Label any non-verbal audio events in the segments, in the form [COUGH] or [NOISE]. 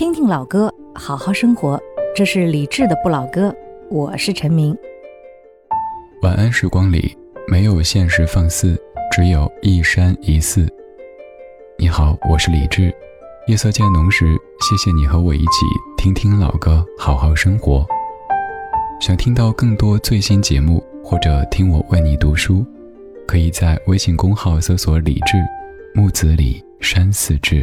听听老歌，好好生活。这是李志的不老歌，我是陈明。晚安时光里没有现实放肆，只有一山一寺。你好，我是李志。夜色渐浓时，谢谢你和我一起听听老歌，好好生活。想听到更多最新节目，或者听我为你读书，可以在微信公号搜索“李志木子李山寺志”。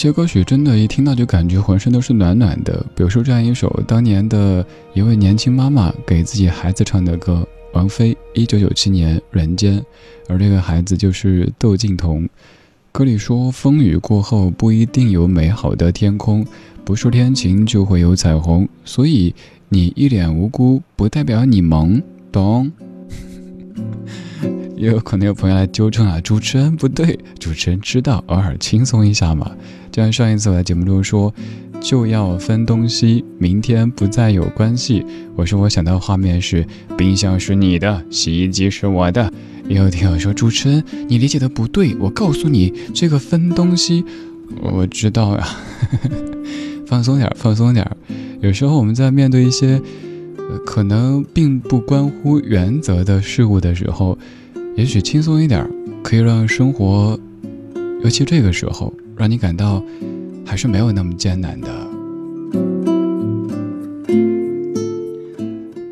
些歌曲真的，一听到就感觉浑身都是暖暖的。比如说这样一首当年的一位年轻妈妈给自己孩子唱的歌，王菲一九九七年《人间》，而这个孩子就是窦靖童。歌里说：“风雨过后不一定有美好的天空，不说天晴就会有彩虹。所以你一脸无辜，不代表你萌，懂？” [LAUGHS] 也有可能有朋友来纠正啊，主持人不对，主持人知道，偶尔轻松一下嘛。就像上一次我在节目中说，就要分东西，明天不再有关系。我说我想到画面是，冰箱是你的，洗衣机是我的。也有听友说，主持人你理解的不对，我告诉你，这个分东西，[LAUGHS] 我知道呀。放松点，放松点。有时候我们在面对一些，呃可能并不关乎原则的事物的时候。也许轻松一点，可以让生活，尤其这个时候，让你感到还是没有那么艰难的。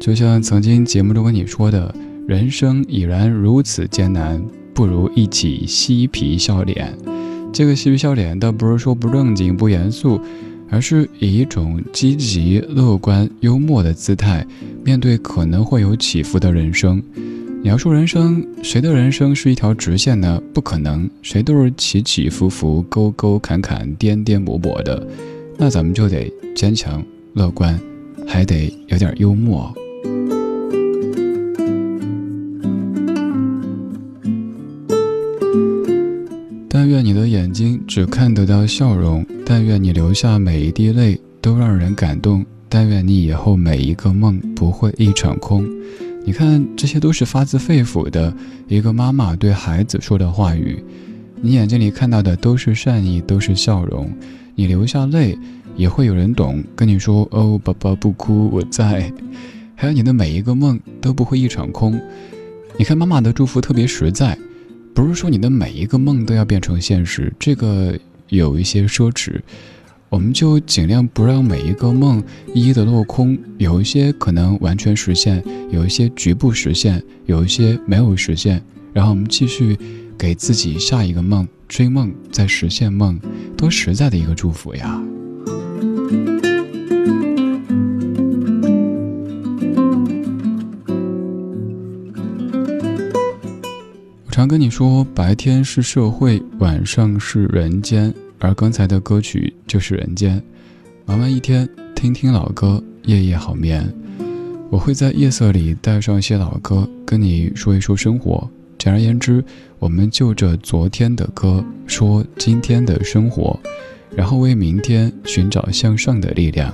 就像曾经节目中跟你说的，人生已然如此艰难，不如一起嬉皮笑脸。这个嬉皮笑脸倒不是说不正经、不严肃，而是以一种积极、乐观、幽默的姿态，面对可能会有起伏的人生。描述人生，谁的人生是一条直线呢？不可能，谁都是起起伏伏、沟沟坎坎、颠颠簸簸的。那咱们就得坚强、乐观，还得有点幽默。但愿你的眼睛只看得到笑容，但愿你流下每一滴泪都让人感动，但愿你以后每一个梦不会一场空。你看，这些都是发自肺腑的一个妈妈对孩子说的话语。你眼睛里看到的都是善意，都是笑容。你流下泪，也会有人懂，跟你说：“哦，宝宝不哭，我在。”还有你的每一个梦都不会一场空。你看，妈妈的祝福特别实在，不是说你的每一个梦都要变成现实，这个有一些奢侈。我们就尽量不让每一个梦一一的落空，有一些可能完全实现，有一些局部实现，有一些没有实现，然后我们继续给自己下一个梦，追梦再实现梦，多实在的一个祝福呀！我常跟你说，白天是社会，晚上是人间。而刚才的歌曲就是《人间》，忙完一天，听听老歌，夜夜好眠。我会在夜色里带上一些老歌，跟你说一说生活。简而言之，我们就着昨天的歌说今天的生活，然后为明天寻找向上的力量。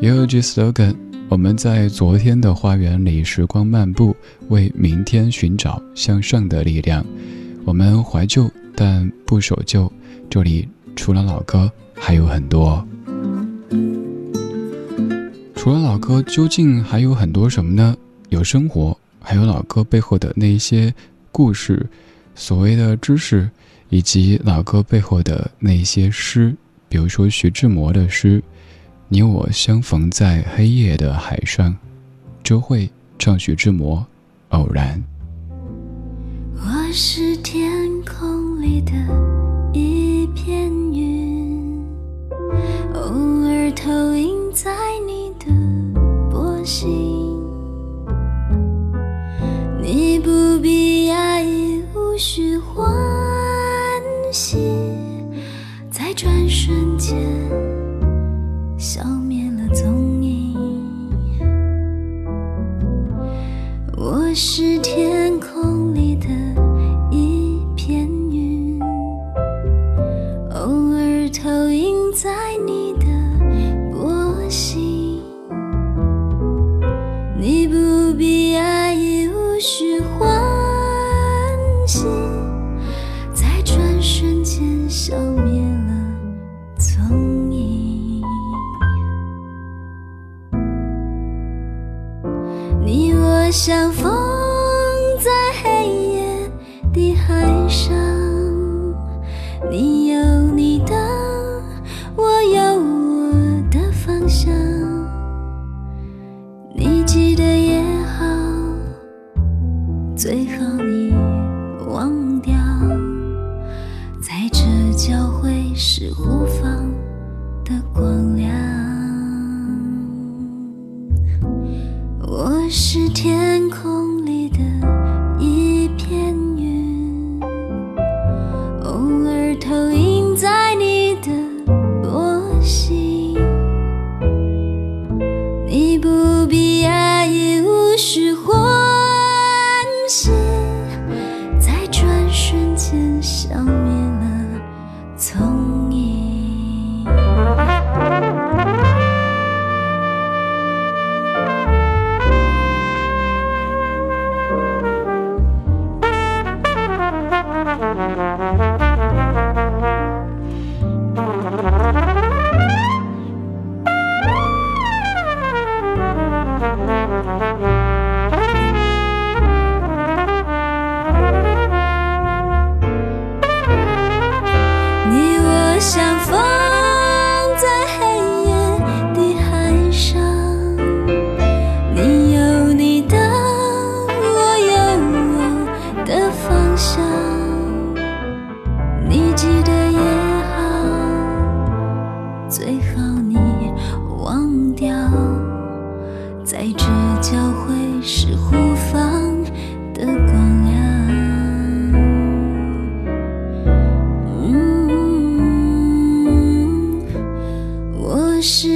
也有句 slogan：我们在昨天的花园里时光漫步，为明天寻找向上的力量。我们怀旧，但不守旧。这里。除了老歌，还有很多。除了老歌，究竟还有很多什么呢？有生活，还有老歌背后的那一些故事，所谓的知识，以及老歌背后的那一些诗。比如说徐志摩的诗：“你我相逢在黑夜的海上。”周慧唱徐志摩《偶然》。我是天空里的在你的波心，你不必压抑，无需欢喜，在转瞬间消灭了踪影。我是天空里的。一片云，偶尔投影在你的光亮。我是天空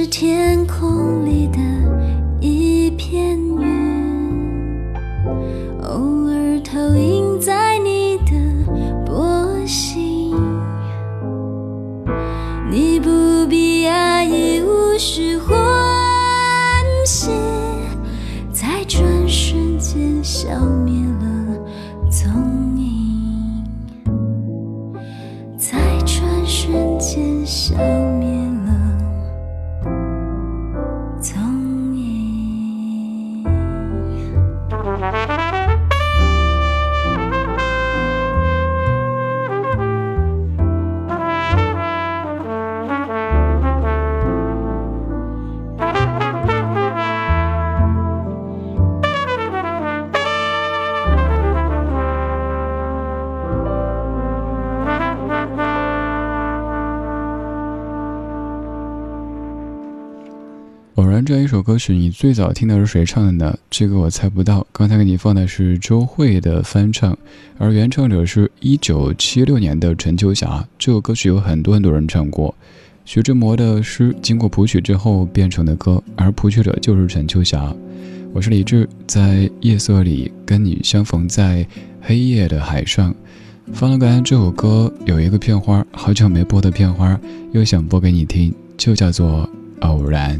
天空里的一片云，歌曲，你最早听到是谁唱的呢？这个我猜不到。刚才给你放的是周蕙的翻唱，而原唱者是一九七六年的陈秋霞。这首歌曲有很多很多人唱过。徐志摩的诗经过谱曲之后变成的歌，而谱曲者就是陈秋霞。我是李志，在夜色里跟你相逢在黑夜的海上。放了刚才这首歌有一个片花，好久没播的片花，又想播给你听，就叫做《偶然》。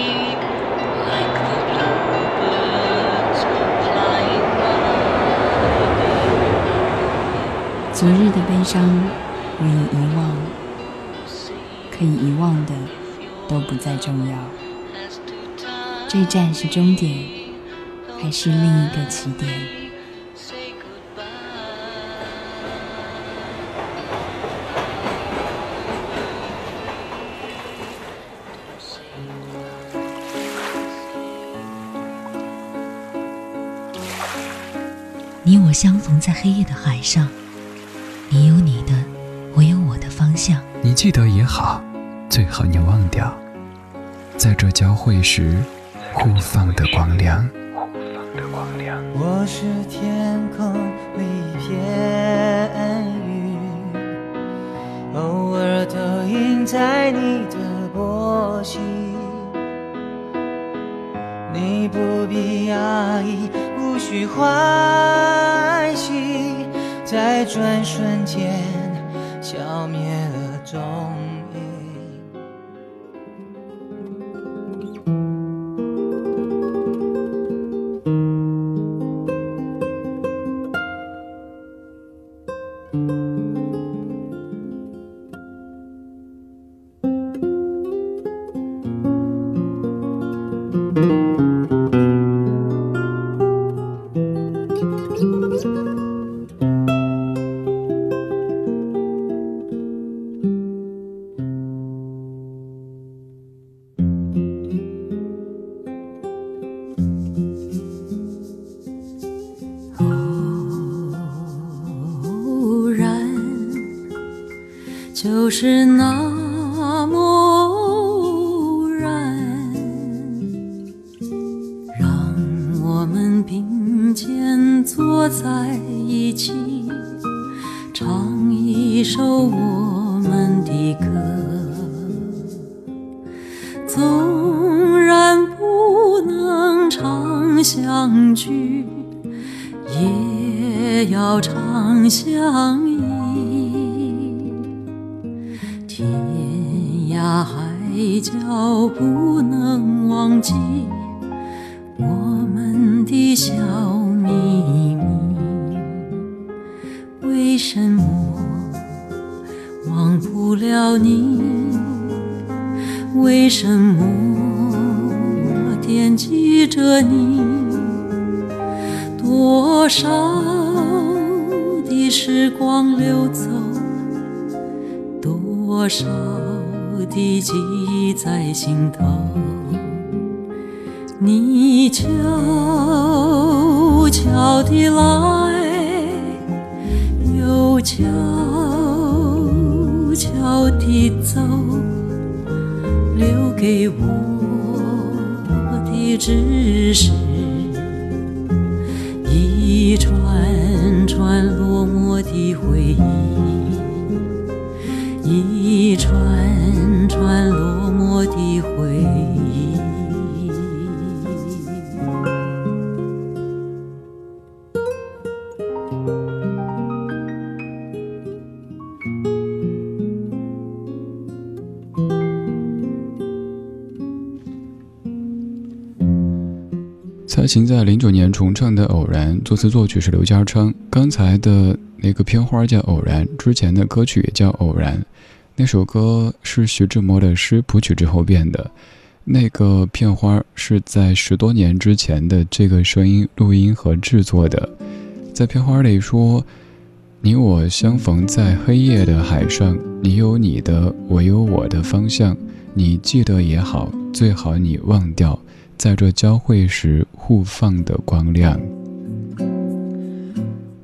昨日的悲伤我已遗忘，可以遗忘的都不再重要。这站是终点，还是另一个起点？你我相逢在黑夜的海上，你有你的，我有我的方向。你记得也好，最好你忘掉，在这交汇时互放的光亮。我是天空里一片云，偶尔投影在你的波心。你不必压抑，无需欢喜，在转瞬间消灭了踪是那你？为什么惦记着你？多少的时光流走，多少的记忆在心头。你悄悄地来，又悄你走。留给我的只是一串串落寞的回忆，一串在零九年重唱的《偶然》，作词作曲是刘家昌。刚才的那个片花叫《偶然》，之前的歌曲也叫《偶然》。那首歌是徐志摩的诗谱曲之后变的。那个片花是在十多年之前的这个声音录音和制作的。在片花里说：“你我相逢在黑夜的海上，你有你的，我有我的方向。你记得也好，最好你忘掉。”在这交汇时互放的光亮。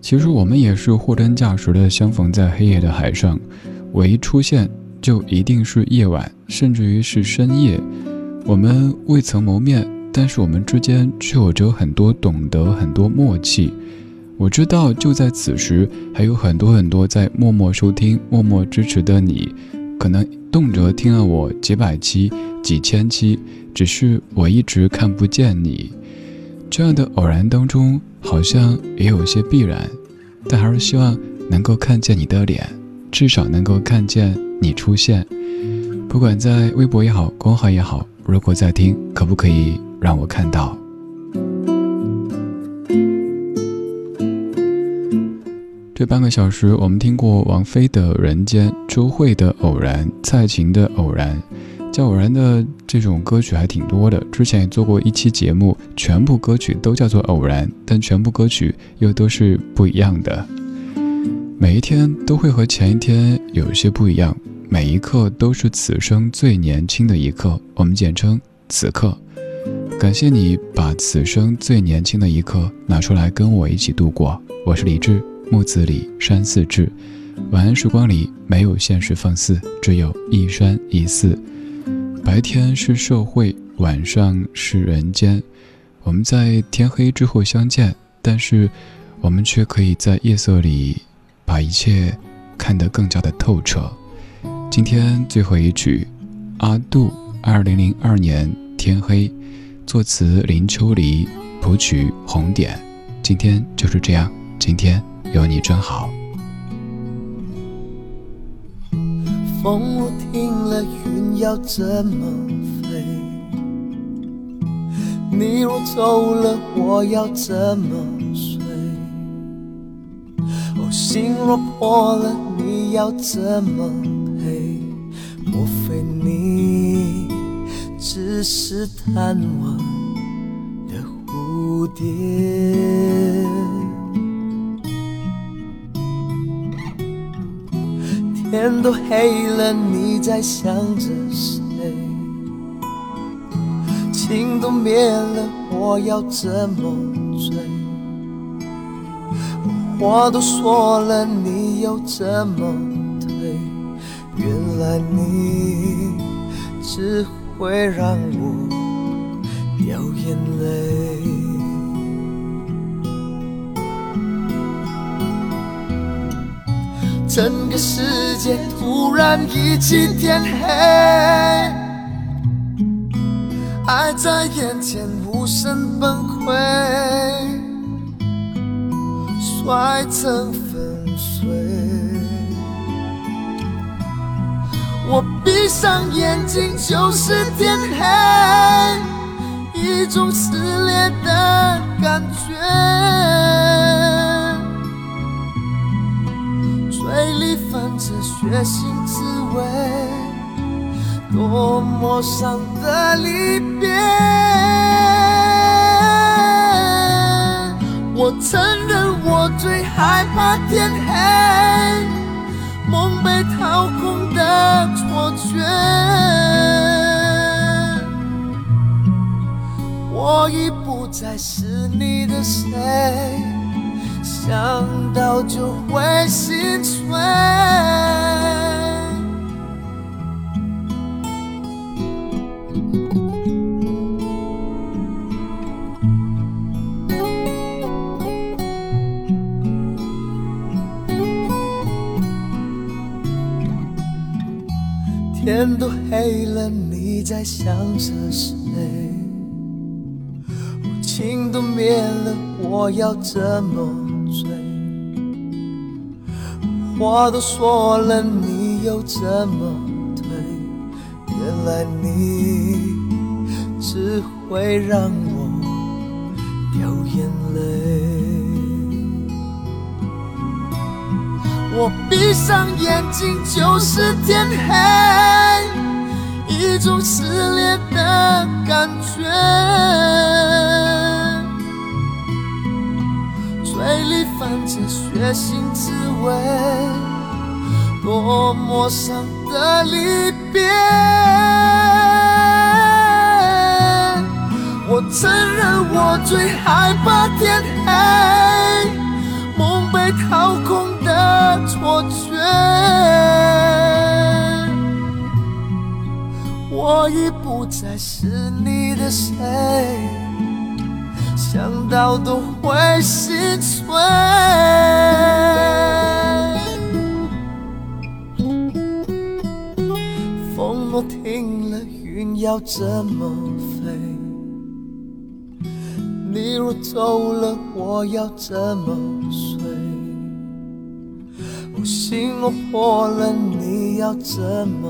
其实我们也是货真价实的相逢在黑夜的海上，我一出现就一定是夜晚，甚至于是深夜。我们未曾谋面，但是我们之间却有着很多懂得，很多默契。我知道，就在此时，还有很多很多在默默收听、默默支持的你，可能动辄听了我几百期、几千期。只是我一直看不见你，这样的偶然当中，好像也有些必然，但还是希望能够看见你的脸，至少能够看见你出现。不管在微博也好，公号也好，如果在听，可不可以让我看到？这半个小时，我们听过王菲的《人间》，周蕙的《偶然》，蔡琴的《偶然》。叫偶然的这种歌曲还挺多的，之前也做过一期节目，全部歌曲都叫做偶然，但全部歌曲又都是不一样的。每一天都会和前一天有一些不一样，每一刻都是此生最年轻的一刻，我们简称此刻。感谢你把此生最年轻的一刻拿出来跟我一起度过。我是李志，木子李，山寺志。晚安时光里没有现实放肆，只有一山一寺。白天是社会，晚上是人间。我们在天黑之后相见，但是我们却可以在夜色里把一切看得更加的透彻。今天最后一曲，阿杜，二零零二年天黑，作词林秋离，谱曲红点。今天就是这样，今天有你真好。风若停了，云要怎么飞？你若走了，我要怎么睡？哦，心若破了，你要怎么赔？莫非你只是贪玩的蝴蝶？天都黑了，你在想着谁？情都灭了，我要怎么追？话都说了，你又怎么退？原来你只会让我掉眼泪。整个世界突然一起天黑，爱在眼前无声崩溃，摔成粉碎。我闭上眼睛就是天黑，一种撕裂的感觉。着血腥滋味，多么伤的离别。我承认我最害怕天黑，梦被掏空的错觉。我已不再是你的谁。想到就会心碎。天都黑了，你在想着谁？情都灭了，我要怎么？话都说了，你又怎么退？原来你只会让我掉眼泪。我闭上眼睛就是天黑，一种撕裂的感觉。里泛着血腥滋味，多么伤的离别。我承认我最害怕天黑，梦被掏空的错觉。我已不再是你的谁。想到都会心碎。风若停了，云要怎么飞？你若走了，我要怎么睡？心若破了，你要怎么